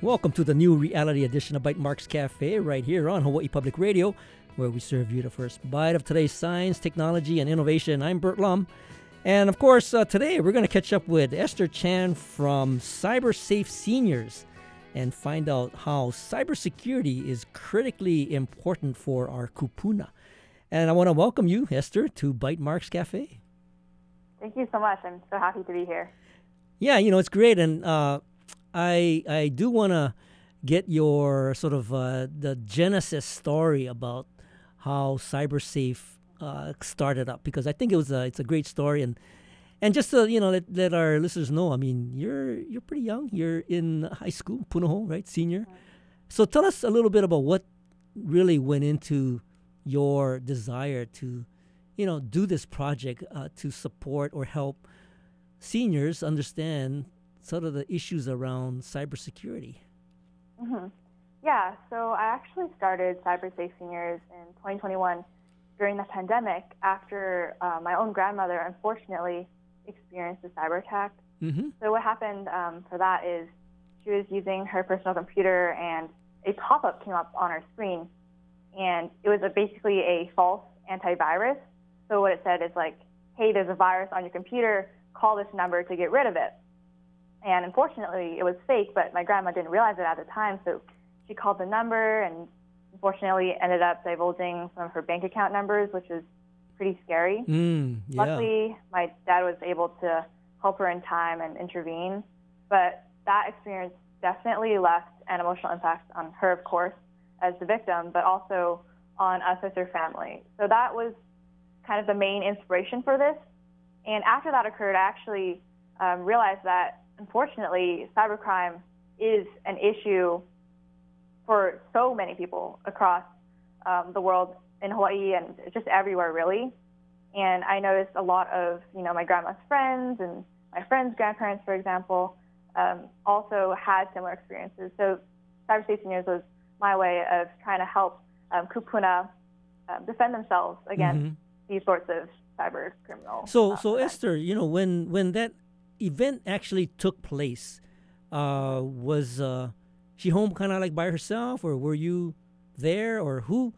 Welcome to the new reality edition of Bytemarks Cafe right here on Hawaii Public Radio, where we serve you the first bite of today's science, technology, and innovation. I'm Burt Lum. And of course, uh, today we're going to catch up with Esther Chan from CyberSafe Seniors and find out how cybersecurity is critically important for our kupuna. And I want to welcome you, Esther, to Bytemarks Cafe. Thank you so much. I'm so happy to be here. Yeah, you know, it's great. And uh, I I do want to get your sort of uh, the genesis story about how CyberSafe uh, started up because I think it was a it's a great story. And and just to you know let, let our listeners know I mean you're you're pretty young. You're in high school Punahou right? Senior. So tell us a little bit about what really went into your desire to you know do this project uh, to support or help seniors understand sort of the issues around cybersecurity. Mm-hmm. Yeah, so I actually started CyberSafe Seniors in 2021 during the pandemic after uh, my own grandmother unfortunately experienced a cyber attack. Mm-hmm. So what happened um, for that is she was using her personal computer and a pop-up came up on her screen and it was a, basically a false antivirus. So what it said is like, hey, there's a virus on your computer, call this number to get rid of it. And unfortunately, it was fake, but my grandma didn't realize it at the time. So she called the number and unfortunately ended up divulging some of her bank account numbers, which was pretty scary. Mm, yeah. Luckily, my dad was able to help her in time and intervene. But that experience definitely left an emotional impact on her, of course, as the victim, but also on us as her family. So that was kind of the main inspiration for this. And after that occurred, I actually um, realized that unfortunately, cybercrime is an issue for so many people across um, the world in Hawaii and just everywhere, really. And I noticed a lot of, you know, my grandma's friends and my friends' grandparents, for example, um, also had similar experiences. So Cyber Safety Seniors was my way of trying to help um, kupuna um, defend themselves against Mhm. these sorts of cyber criminal. So, uh, so attacks. Esther, you know, when when that event actually took place, uh, was uh, she home kind of like by herself, or were you there, or who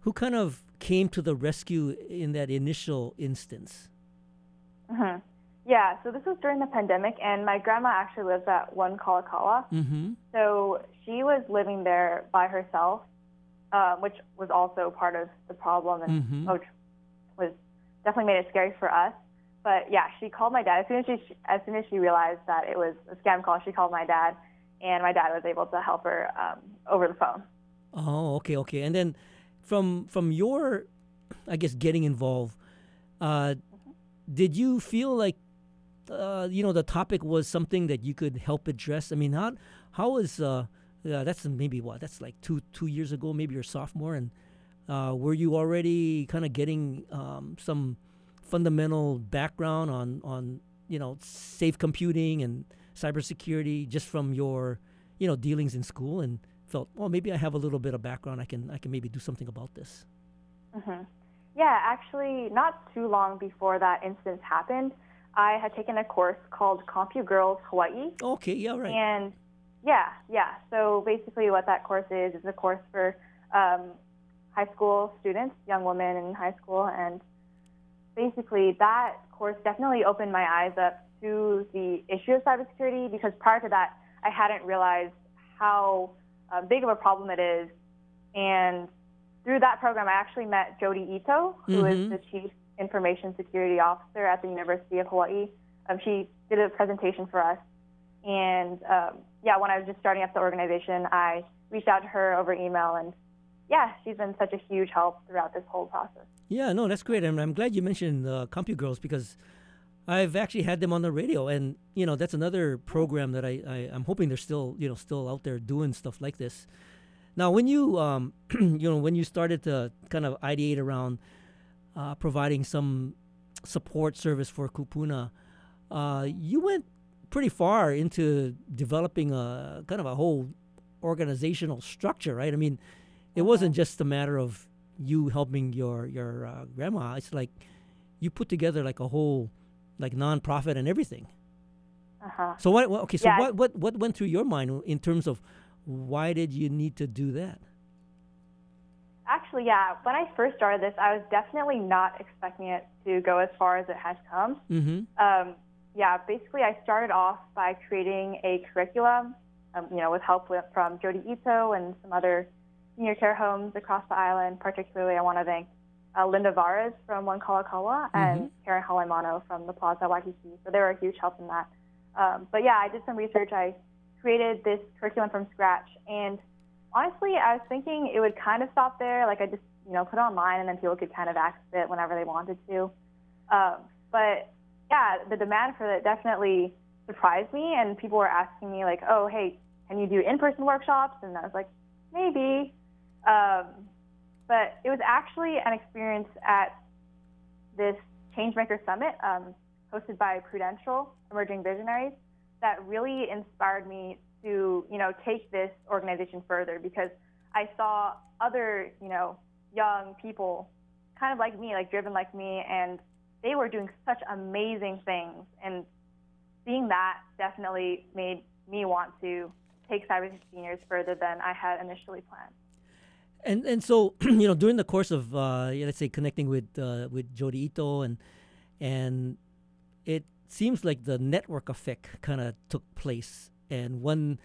who kind of came to the rescue in that initial instance? hmm Yeah, so this was during the pandemic, and my grandma actually lives at One Kalakaua. Mm-hmm. So she was living there by herself, uh, which was also part of the problem, and Mhm. which was definitely made it scary for us. But yeah, she called my dad as soon as she as soon as she realized that it was a scam call. She called my dad, and my dad was able to help her um, over the phone. Oh, okay, okay. And then from from your, I guess, getting involved, uh, did you feel like, uh, you know, the topic was something that you could help address? I mean, how how was uh, yeah, that's maybe what that's like two two years ago, maybe you're a sophomore, and uh, were you already kind of getting um, some fundamental background on on you know safe computing and cybersecurity just from your you know dealings in school and felt well maybe I have a little bit of background I can I can maybe do something about this. hmm Yeah, actually, not too long before that incident happened, I had taken a course called CompuGirls Hawaii. Okay, yeah, right. And yeah, yeah. So basically, what that course is is a course for um, high school students, young women in high school, and basically that course definitely opened my eyes up to the issue of cybersecurity because prior to that, I hadn't realized how uh, big of a problem it is. And through that program, I actually met Jodi Ito, who is Mhm. the Chief Information Security Officer at the University of Hawaii. Um, she did a presentation for us. And um, yeah, when I was just starting up the organization, I reached out to her over email. And yeah, she's been such a huge help throughout this whole process. Yeah, no, that's great. I'm, I'm glad you mentioned uh, CompuGirls because I've actually had them on the radio, and you know that's another program that I, I I'm hoping they're still you know still out there doing stuff like this. Now, when you um you know when you started to kind of ideate around uh, providing some support service for Kupuna, uh, you went pretty far into developing a kind of a whole organizational structure, right? I mean, it wasn't just a matter of you helping your your uh, grandma. It's like you put together like a whole like nonprofit and everything. Uh-huh. So what? Okay, so Yeah, what what what went through your mind in terms of why did you need to do that? Actually, yeah, when I first started this, I was definitely not expecting it to go as far as it has come. Mm-hmm. Um, yeah, basically, I started off by creating a curriculum, um, you know, with help with, from Jodi Ito and some other senior care homes across the island. Particularly, I want to thank uh, Linda Vares from One Kalakaua and Karen Halaimano from the Plaza Waikiki. So they were a huge help in that. Um, but yeah, I did some research. I created this curriculum from scratch, and honestly, I was thinking it would kind of stop there. Like I just, you know, put it online, and then people could kind of access it whenever they wanted to. Um, but yeah, the demand for it definitely surprised me, and people were asking me like, "Oh, hey, can you do in-person workshops?" And I was like, "Maybe." Um, but it was actually an experience at this Changemaker Summit um, hosted by Prudential Emerging Visionaries that really inspired me to, you know, take this organization further because I saw other, you know, young people kind of like me, like driven like me, and they were doing such amazing things. And seeing that definitely made me want to take cyber seniors further than I had initially planned. And and so you know during the course of uh, let's say connecting with uh, with Jodi Ito and and it seems like the network effect kind of took place and one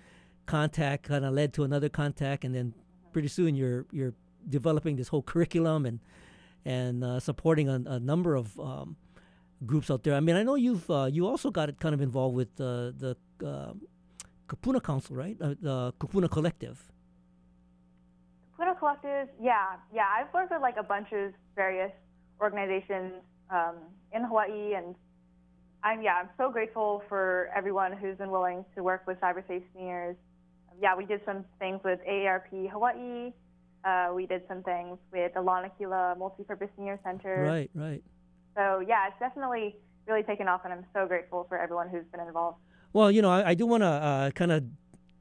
contact kind of led to another contact and then pretty soon you're you're developing this whole curriculum and and uh, supporting a, a number of um, groups out there. I mean, I know you've uh, you also got kind of involved with uh, the uh, Kupuna Council, right? Uh, the Kupuna Collective. Pluto Collective, yeah, yeah. I've worked with like a bunch of various organizations um, in Hawaii, and I'm yeah, I'm so grateful for everyone who's been willing to work with cyber CyberSafe seniors. Yeah, we did some things with AARP Hawaii. Uh, we did some things with the Lanakila Multipurpose Senior Center. Right, right. So yeah, it's definitely really taken off, and I'm so grateful for everyone who's been involved. Well, you know, I, I do want to uh, kind of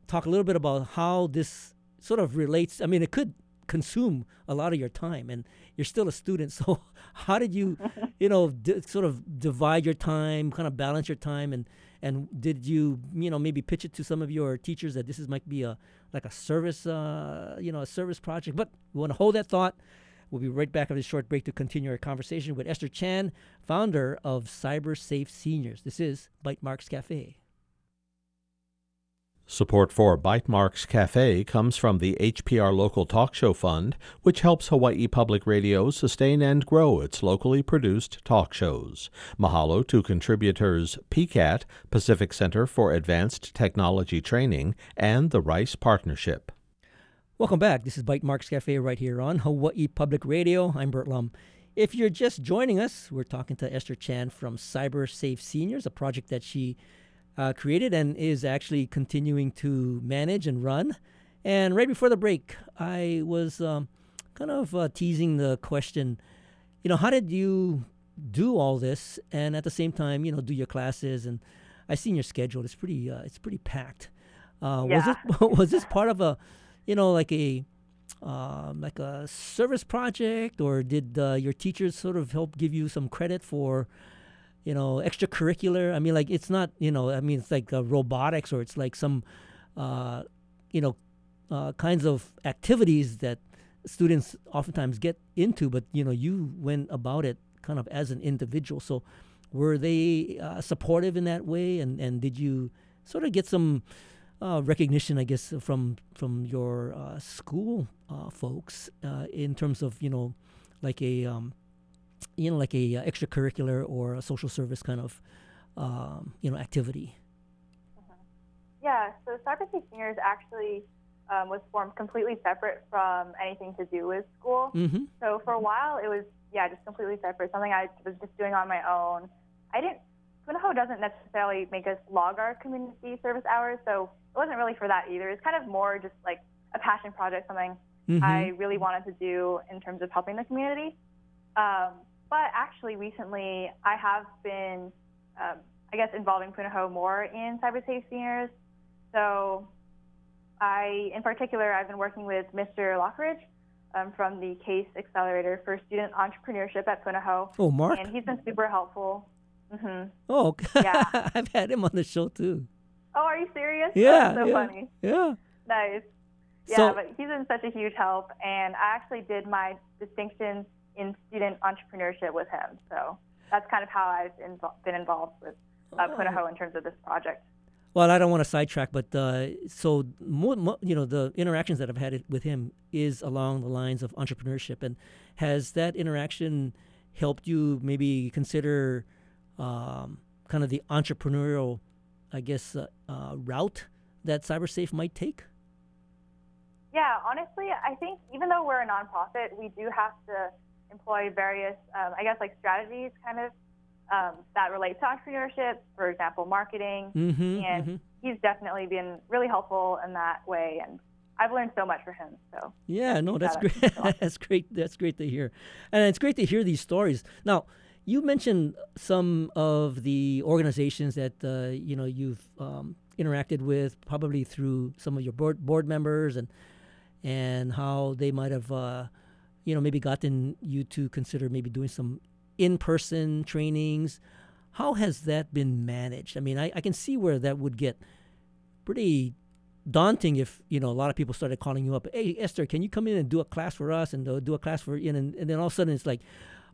talk a little bit about how this sort of relates. I mean, it could consume a lot of your time, and you're still a student. So, how did you, you know, d- sort of divide your time, kind of balance your time, and and did you, you know, maybe pitch it to some of your teachers that this is might be a like a service, uh, you know, a service project? But we want to hold that thought. We'll be right back after this short break to continue our conversation with Esther Chan, founder of Cyber Safe Seniors. This is Bytemarks Cafe. Support for Bytemarks Cafe comes from the HPR Local Talk Show Fund, which helps Hawaii Public Radio sustain and grow its locally produced talk shows. Mahalo to contributors PCATT, Pacific Center for Advanced Technology Training, and the Rice Partnership. Welcome back. This is Bytemarks Cafe right here on Hawaii Public Radio. I'm Burt Lum. If you're just joining us, we're talking to Esther Chan from Cyber Safe Seniors, a project that she uh, created and is actually continuing to manage and run. And right before the break, I was um, kind of uh, teasing the question, you know, how did you do all this and at the same time, you know, do your classes? And I seen your schedule; it's pretty, uh, it's pretty packed. Uh, Was this was this part of a, you know, like a um, like a service project, or did uh, your teachers sort of help give you some credit for, you know, extracurricular? I mean, like it's not, you know, I mean, it's like uh, robotics, or it's like some, uh, you know, uh, kinds of activities that students oftentimes get into, but you know, you went about it kind of as an individual. So, were they uh, supportive in that way, and and did you sort of get some uh, recognition, I guess, from from your uh, school folks in terms of you know, like a um, you know, like a uh, extracurricular or a social service kind of um, you know activity. Yeah, so CyberSafe Seniors actually um, was formed completely separate from anything to do with school. Mm-hmm. So for a while, it was yeah, just completely separate. Something I was just doing on my own. I didn't. Punahou doesn't necessarily make us log our community service hours, so it wasn't really for that either. It's kind of more just like a passion project, something Mm-hmm. I really wanted to do in terms of helping the community. Um, but actually, recently, I have been, um, I guess, involving Punahou more in cyber safe seniors. So, I, in particular, I've been working with Mr. Lockridge um, from the CASE Accelerator for Student Entrepreneurship at Punahou, oh, Mark. and he's been super helpful. Mhm. Oh, Yeah. I've had him on the show too. Oh, are you serious? Yeah, That's so yeah. funny. Yeah. Nice. Yeah, So- but he's been such a huge help, and I actually did my distinction in student entrepreneurship with him. So that's kind of how I've invo- been involved with uh, Punahou in terms of this project. Well, I don't want to sidetrack, but uh, so mo- mo- you know the interactions that I've had with him is along the lines of entrepreneurship, and has that interaction helped you maybe consider um, kind of the entrepreneurial, I guess, uh, uh, route that CyberSafe might take? Yeah, honestly, I think even though we're a nonprofit, we do have to employ various, um, I guess, like strategies kind of um, that relate to entrepreneurship. For example, marketing. Mm-hmm. And he's definitely been really helpful in that way, and I've learned so much from him. So Yeah, no, that's that great. that's great. That's great to hear, and it's great to hear these stories. Now, you mentioned some of the organizations that uh, you know you've um, interacted with, probably through some of your board board members, and and how they might have, uh, you know, maybe gotten you to consider maybe doing some in-person trainings. How has that been managed? I mean, I, I can see where that would get pretty daunting if you know a lot of people started calling you up. Hey Esther, can you come in and do a class for us and uh, do a class for you? And, and then all of a sudden it's like,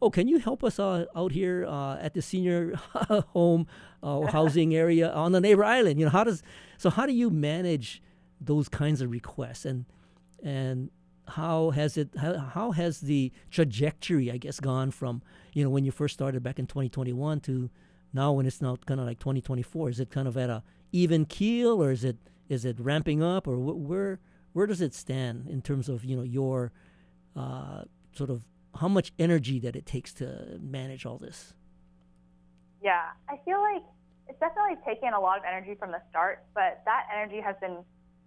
oh, can you help us uh, out here uh, at the senior home uh, housing area on the neighbor island? You know how does so how do you manage those kinds of requests and and how has it how, how has the trajectory I guess gone from you know when you first started back in 2021 to now when it's now kind of like 2024 is it kind of at a even keel or is it is it ramping up or wh- where where does it stand in terms of you know your uh, sort of how much energy that it takes to manage all this? Yeah, I feel like it's definitely taken a lot of energy from the start, but that energy has been,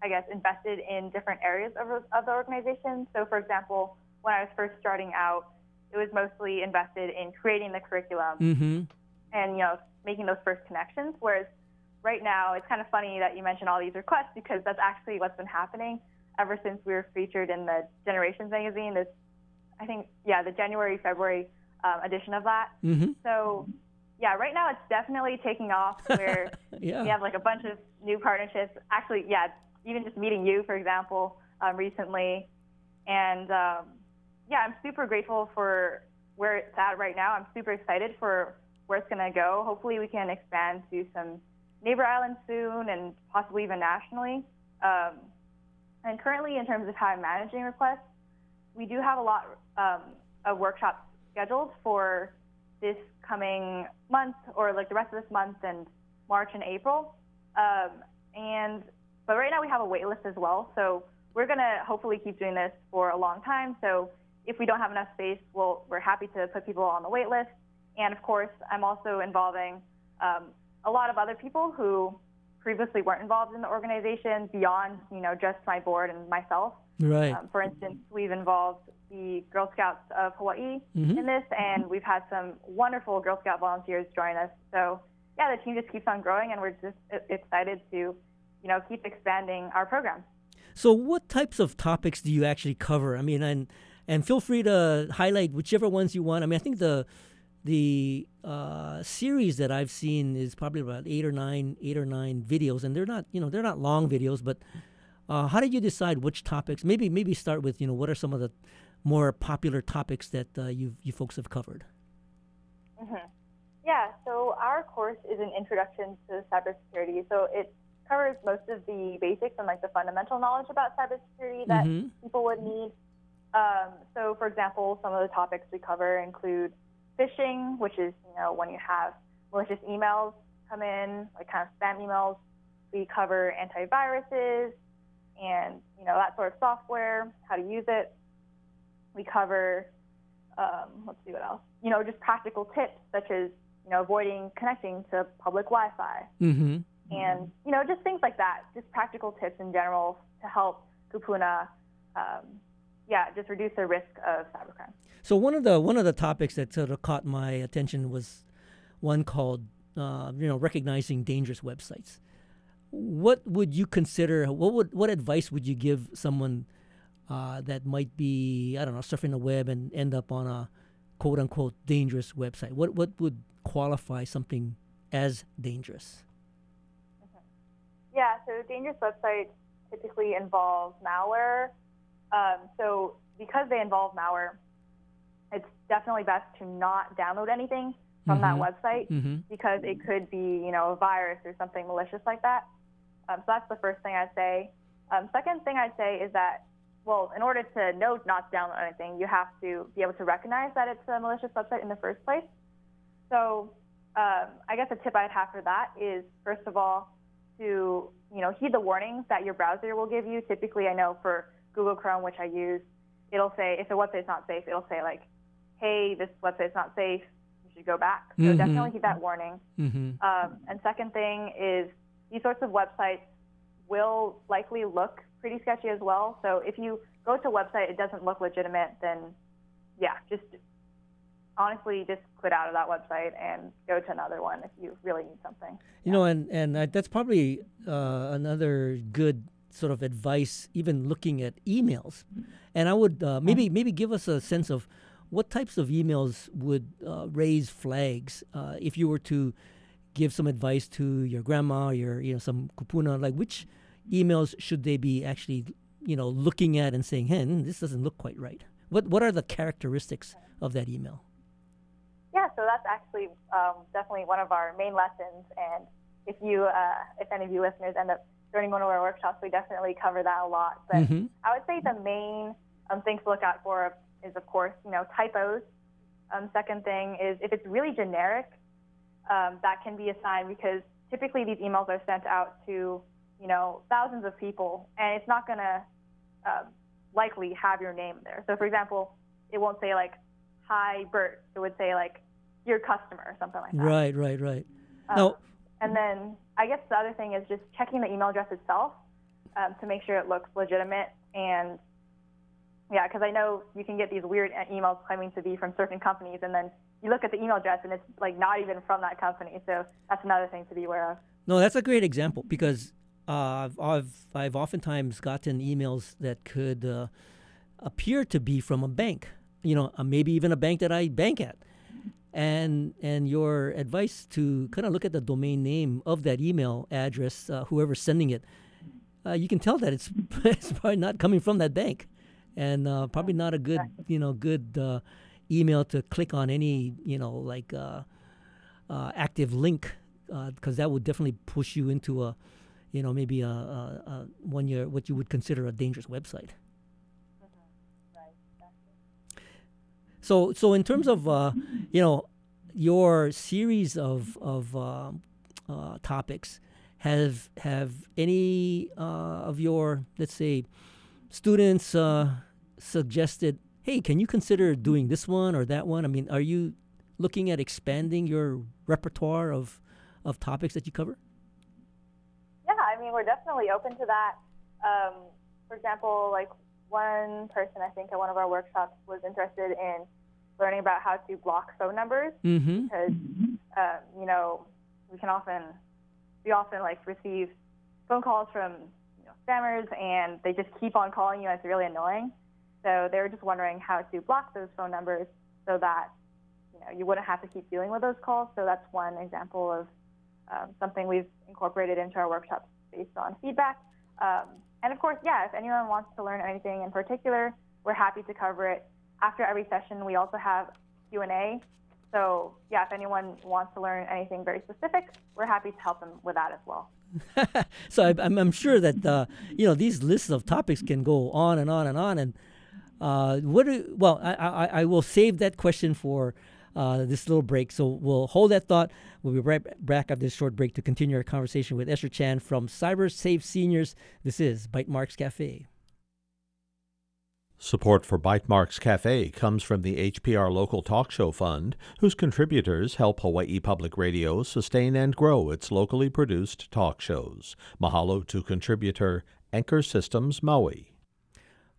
I guess, invested in different areas of, of the organization. So, for example, when I was first starting out, it was mostly invested in creating the curriculum mm-hmm and you know making those first connections. Whereas right now, it's kind of funny that you mentioned all these requests because that's actually what's been happening ever since we were featured in the Generations magazine. This, I think, yeah, the January February um, edition of that. mm-hmm So yeah, right now it's definitely taking off. Where yeah we have like a bunch of new partnerships. Actually, yeah, even just meeting you, for example, um, recently, and um, yeah, I'm super grateful for where it's at right now. I'm super excited for where it's gonna go. Hopefully, we can expand to some neighbor islands soon, and possibly even nationally. Um, and currently, in terms of how I'm managing requests, we do have a lot um, of workshops scheduled for this coming month or like the rest of this month and March and April. Um, and but right now we have a wait list as well. So we're gonna hopefully keep doing this for a long time. So if we don't have enough space, we'll, we're happy to put people on the wait list. And of course, I'm also involving um, a lot of other people who previously weren't involved in the organization beyond you know just my board and myself. right Um, for instance, we've involved the Girl Scouts of Hawaii Mhm. in this, and we've had some wonderful Girl Scout volunteers join us. So, yeah, the team just keeps on growing, and we're just excited to, you know, keep expanding our program. So, what types of topics do you actually cover? I mean, and and feel free to highlight whichever ones you want. I mean, I think the the uh, series that I've seen is probably about eight or nine, eight or nine videos, and they're not, you know, they're not long videos. But uh, how did you decide which topics? Maybe maybe start with, you know, what are some of the more popular topics that uh, you you folks have covered? Yeah, so our course is an introduction to cybersecurity. So it covers most of the basics and like the fundamental knowledge about cybersecurity that Mhm. people would need. Um, so, for example, some of the topics we cover include phishing, which is you know when you have malicious emails come in, like kind of spam emails. We cover antiviruses and you know that sort of software, how to use it. We cover um, let's see what else. You know, just practical tips such as you know avoiding connecting to public Wi-Fi Mm-hmm. And you know just things like that. Just practical tips in general to help Kupuna, um, yeah, just reduce the risk of cybercrime. So one of the one of the topics that sort of caught my attention was one called uh, you know recognizing dangerous websites. What would you consider? What would what advice would you give someone uh, that might be I don't know surfing the web and end up on a quote unquote dangerous website? What what would qualify something as dangerous? Yeah, so dangerous websites typically involve malware. Um, so because they involve malware, it's definitely best to not download anything from Mhm. that website Mm-hmm. because it could be, you know, a virus or something malicious like that. Um, so that's the first thing I'd say. Um, second thing I'd say is that, well, in order to know not to download anything, you have to be able to recognize that it's a malicious website in the first place. So um, I guess a tip I'd have for that is, first of all, to you know heed the warnings that your browser will give you. Typically, I know for Google Chrome, which I use, it'll say if a website's not safe, it'll say like, "Hey, this website's not safe. You should go back." So Mhm. definitely heed that warning. Mm-hmm. Um, and second thing is these sorts of websites will likely look pretty sketchy as well. So if you go to a website, it doesn't look legitimate, then yeah, just honestly just quit out of that website and go to another one if you really need something. You know, and and I, that's probably uh, another good sort of advice, even looking at emails. And I would uh, maybe maybe give us a sense of what types of emails would uh, raise flags uh, if you were to give some advice to your grandma, your you know some kupuna, like which emails should they be actually you know looking at and saying, "Hey, this doesn't look quite right." What what are the characteristics of that email? That's actually um, definitely one of our main lessons. And if you, uh, if any of you listeners end up joining one of our workshops, we definitely cover that a lot. But Mhm. I would say the main um, things to look out for is, of course, you know, typos. Um, second thing is if it's really generic, um, that can be a sign because typically these emails are sent out to, you know, thousands of people, and it's not going to um, likely have your name there. So, for example, it won't say like, "Hi, Burt." It would say like, "Your customer" or something like that. Right, right, right. Um, Now- and then I guess the other thing is just checking the email address itself um, to make sure it looks legitimate. And yeah, because I know you can get these weird emails claiming to be from certain companies, and then you look at the email address and it's like not even from that company. So that's another thing to be aware of. No, that's a great example because uh, I've, I've I've oftentimes gotten emails that could uh, appear to be from a bank, you know, uh, maybe even a bank that I bank at, and and your advice to kind of look at the domain name of that email address, uh, whoever's sending it, uh, you can tell that it's it's probably not coming from that bank, and uh, probably not a good you know good uh, email to click on any you know like uh, uh, active link because that would definitely push you into a you know maybe a, a, a one year what you would consider a dangerous website. So so in terms of uh, you know your series of of uh, uh, topics have have any uh, of your let's say students uh, suggested hey can you consider doing this one or that one i mean are you looking at expanding your repertoire of of topics that you cover Yeah, I mean, we're definitely open to that. Um, for example, like one person I think at one of our workshops was interested in learning about how to block phone numbers mm-hmm because um, you know we can often we often like receive phone calls from you know, spammers and they just keep on calling you and it's really annoying. So they were just wondering how to block those phone numbers so that you know you wouldn't have to keep dealing with those calls. So that's one example of um, something we've incorporated into our workshops based on feedback. Um, and of course, yeah, if anyone wants to learn anything in particular, we're happy to cover it. After every session, we also have Q&A. So yeah, if anyone wants to learn anything very specific, we're happy to help them with that as well. so I, I'm, I'm sure that uh, you know these lists of topics can go on and on and on. And uh, what? Do, well, I, I, I will save that question for uh, this little break. So we'll hold that thought. We'll be right back after this short break to continue our conversation with Esther Chan from Cyber Safe Seniors. This is Bytemarks Cafe. Support for Bytemarks Cafe comes from the HPR Local Talk Show Fund, whose contributors help Hawaii Public Radio sustain and grow its locally produced talk shows. Mahalo to contributor Anchor Systems Maui.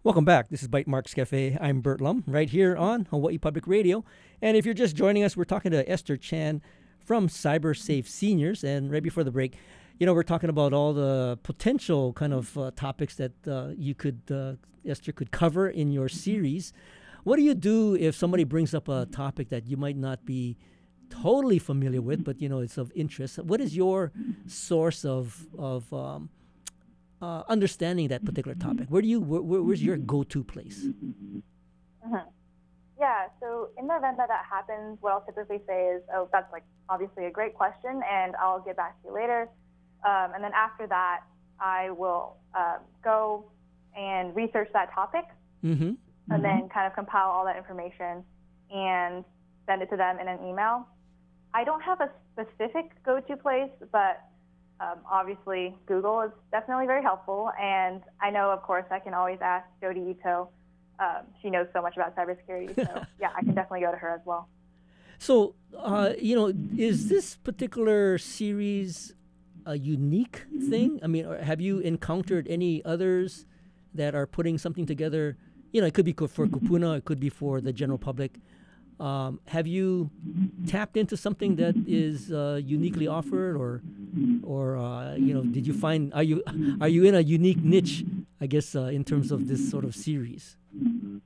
Welcome back. This is Bytemarks Cafe. I'm Burt Lum, right here on Hawaii Public Radio. And if you're just joining us, we're talking to Esther Chan from Cyber Safe Seniors. And right before the break, you know, we're talking about all the potential kind of uh, topics that uh, you could, uh, Esther could cover in your series. What do you do if somebody brings up a topic that you might not be totally familiar with, but you know it's of interest. What is your source of of um, uh, understanding that particular topic? Where do you where, where's your go-to place? Mm-hmm. Yeah, so in the event that that happens, what I'll typically say is, oh, that's like obviously a great question, and I'll get back to you later. Um, and then after that, I will uh, go and research that topic, Mm-hmm. and then kind of compile all that information and send it to them in an email. I don't have a specific go-to place, but um, obviously Google is definitely very helpful, and I know, of course, I can always ask Jodi Ito. Um, she knows so much about cybersecurity, so yeah, I can definitely go to her as well. So, uh, you know, is this particular series a unique thing? I mean, have you encountered any others that are putting something together? You know, it could be for Kupuna, it could be for the general public. Um, have you tapped into something that is uh, uniquely offered, or, or uh, you know, did you find are you are you in a unique niche? I guess uh, in terms of this sort of series. hmm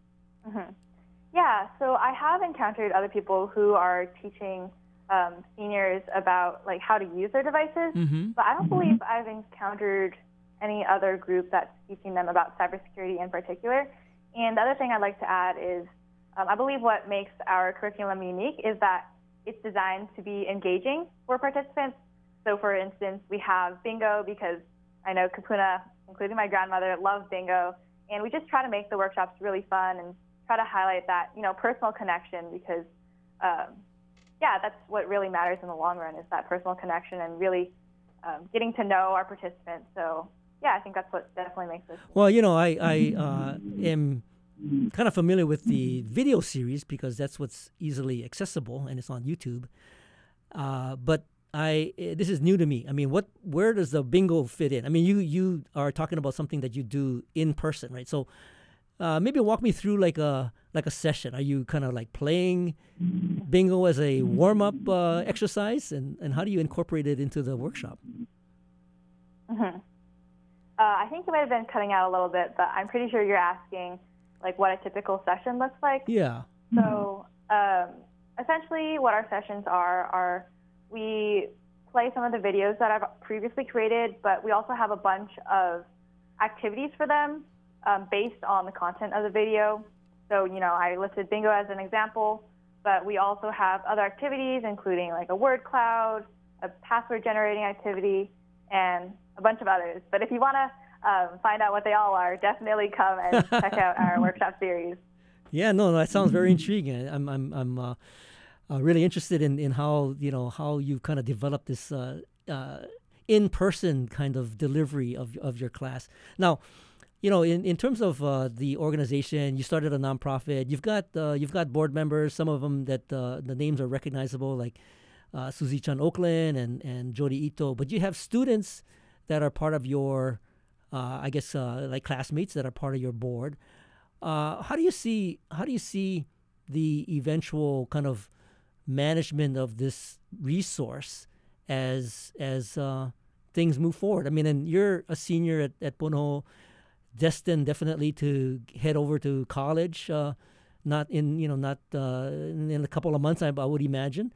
Yeah, so I have encountered other people who are teaching um, seniors about like how to use their devices, Mm-hmm. but I don't believe I've encountered any other group that's teaching them about cybersecurity in particular. And the other thing I'd like to add is um, I believe what makes our curriculum unique is that it's designed to be engaging for participants. So, for instance, we have bingo because I know Kupuna, including my grandmother, love bingo, and we just try to make the workshops really fun and try to highlight that you know personal connection because, um, yeah, that's what really matters in the long run is that personal connection and really um, getting to know our participants. So, yeah, I think that's what definitely makes this. Well, you know, I, I uh, am kind of familiar with the video series because that's what's easily accessible and it's on YouTube. Uh, but I eh, this is new to me. I mean, what where does the bingo fit in? I mean, you you are talking about something that you do in person, right? So uh, maybe walk me through like a like a session. Are you kind of like playing bingo as a warm up uh, exercise, and and how do you incorporate it into the workshop? hmm Uh, I think you might have been cutting out a little bit, but I'm pretty sure you're asking like what a typical session looks like. Yeah. So um, essentially, what our sessions are are we play some of the videos that I've previously created, but we also have a bunch of activities for them um, based on the content of the video. So you know, I listed bingo as an example, but we also have other activities, including like a word cloud, a password generating activity, and a bunch of others. But if you want to um, find out what they all are, definitely come and check out our workshop series. Yeah, no, that sounds very intriguing. I'm, I'm, I'm uh, uh, really interested in, in how you know how you've kind of developed this uh, uh, in-person kind of delivery of of your class. Now, you know, in, in terms of uh, the organization, you started a nonprofit. You've got uh, you've got board members. Some of them that uh, the names are recognizable, like Susie Chun Oakland and and Jodi Ito. But you have students that are part of your, I guess, like classmates that are part of your board. How do you see how do you see the eventual kind of management of this resource as as uh, things move forward? I mean, and you're a senior at, at Punahou, destined definitely to head over to college. Uh, not in you know not uh, in, in a couple of months, I, I would imagine.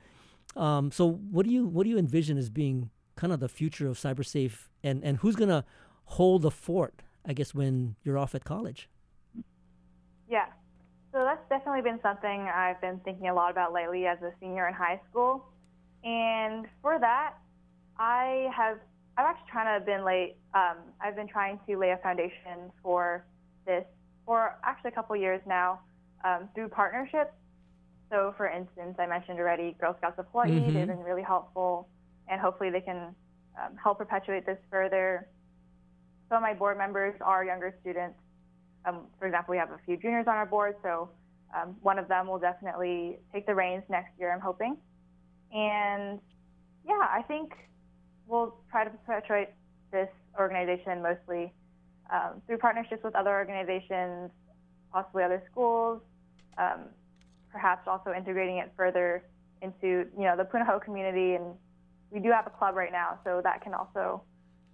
Um, so, what do you what do you envision as being kind of the future of cybersafe, and and who's gonna hold the fort? I guess when you're off at college. So that's definitely been something I've been thinking a lot about lately as a senior in high school. And for that, I have I've actually trying to been late. Um, I've been trying to lay a foundation for this for actually a couple years now um, through partnerships. So, for instance, I mentioned already Girl Scouts of Hawaii. Mhm. They've been really helpful, and hopefully they can um, help perpetuate this further. Some of my board members are younger students. Um, for example, we have a few juniors on our board, so um, one of them will definitely take the reins next year, I'm hoping. And yeah, I think we'll try to perpetuate this organization mostly um, through partnerships with other organizations, possibly other schools, um, perhaps also integrating it further into you know the Punahou community. And we do have a club right now, so that can also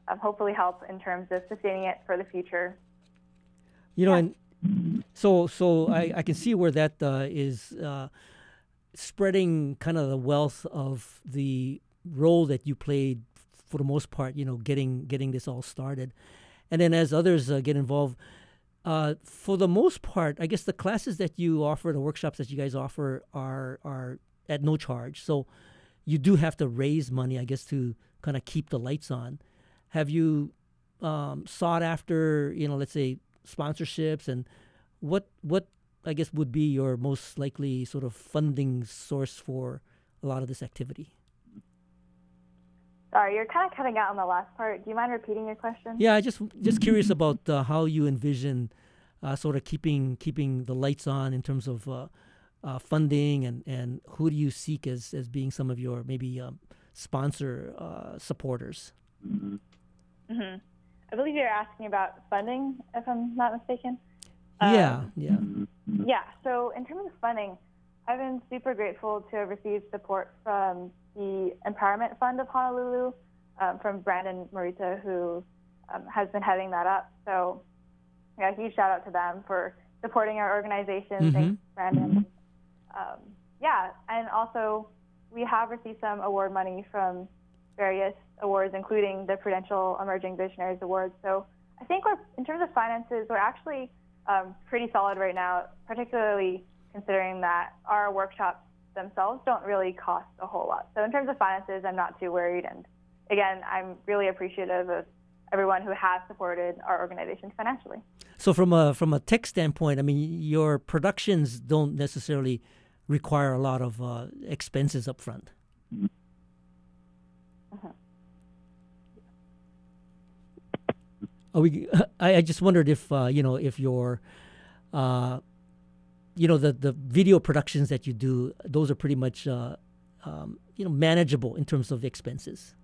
um, hopefully help in terms of sustaining it for the future. You know, and so so I, I can see where that uh, is uh, spreading kind of the wealth of the role that you played for the most part, you know, getting getting this all started, and then as others uh, get involved, uh, for the most part, I guess the classes that you offer, the workshops that you guys offer, are are at no charge. So you do have to raise money, I guess, to kind of keep the lights on. Have you um, sought after, you know, let's say sponsorships, and what what I guess would be your most likely sort of funding source for a lot of this activity? Sorry, you're kind of cutting out on the last part. Do you mind repeating your question? Yeah, I just just curious about uh, how you envision uh, sort of keeping keeping the lights on in terms of uh, uh funding and, and who do you seek as, as being some of your maybe um, sponsor uh, supporters? Mm-hmm. Mm-hmm. I believe you're asking about funding, if I'm not mistaken. Yeah, um, yeah. Yeah, so in terms of funding, I've been super grateful to have received support from the Empowerment Fund of Honolulu um, from Brandon Morita, who um, has been heading that up. So, yeah, huge shout out to them for supporting our organization. Mm-hmm. Thanks, Brandon. Um, yeah, and also we have received some award money from various awards, including the Prudential Emerging Visionaries Award. So I think we're, in terms of finances, we're actually um, pretty solid right now, particularly considering that our workshops themselves don't really cost a whole lot. So in terms of finances, I'm not too worried. And again, I'm really appreciative of everyone who has supported our organization financially. So from a from a tech standpoint, I mean, your productions don't necessarily require a lot of uh, expenses up front. Uh-huh. Oh, we, I, I just wondered if uh, you know if your uh, you know the the video productions that you do those are pretty much uh, um, you know manageable in terms of expenses.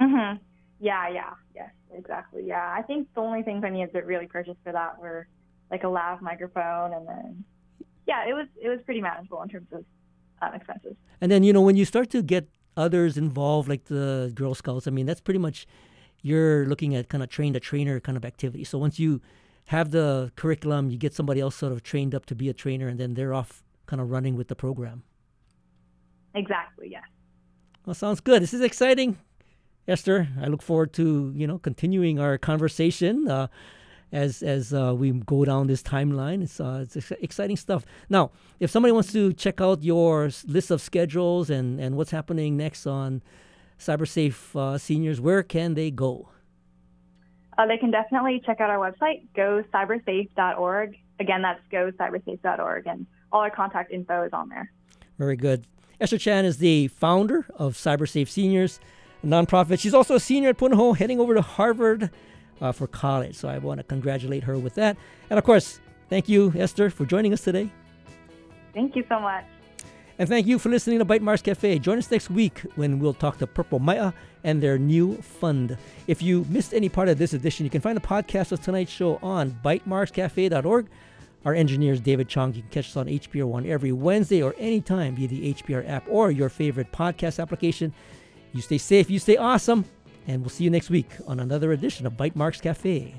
Mm-hmm. yeah yeah. Yes exactly. Yeah. I think the only things i needed to really purchase for that were like a lav microphone and then yeah it was it was pretty manageable in terms of um, expenses. And then you know when you start to get others involved like the girl scouts i mean that's pretty much you're looking at kind of train the trainer kind of activity so once you have the curriculum, you get somebody else sort of trained up to be a trainer, and then they're off kind of running with the program. Exactly, yes. Well, sounds good. This is exciting, Esther. I look forward to you know continuing our conversation uh, as as uh, we go down this timeline. It's uh, it's exciting stuff. Now, if somebody wants to check out your list of schedules and and what's happening next on CyberSafe uh, Seniors, where can they go? Uh, they can definitely check out our website, gocybersafe.org. Again, that's gocybersafe.org, and all our contact info is on there. Very good. Esther Chan is the founder of CyberSafe Seniors, a nonprofit. She's also a senior at Punahou, heading over to Harvard uh, for college. So I want to congratulate her with that. And of course, thank you, Esther, for joining us today. Thank you so much. And thank you for listening to Bytemarks Cafe. Join us next week when we'll talk to Purple Mai'a and their new fund. If you missed any part of this edition, you can find the podcast of tonight's show on bytemarkscafe.org. Our engineer is David Chong. You can catch us on HPR One every Wednesday or anytime via the HPR app or your favorite podcast application. You stay safe, you stay awesome, and we'll see you next week on another edition of Bytemarks Cafe.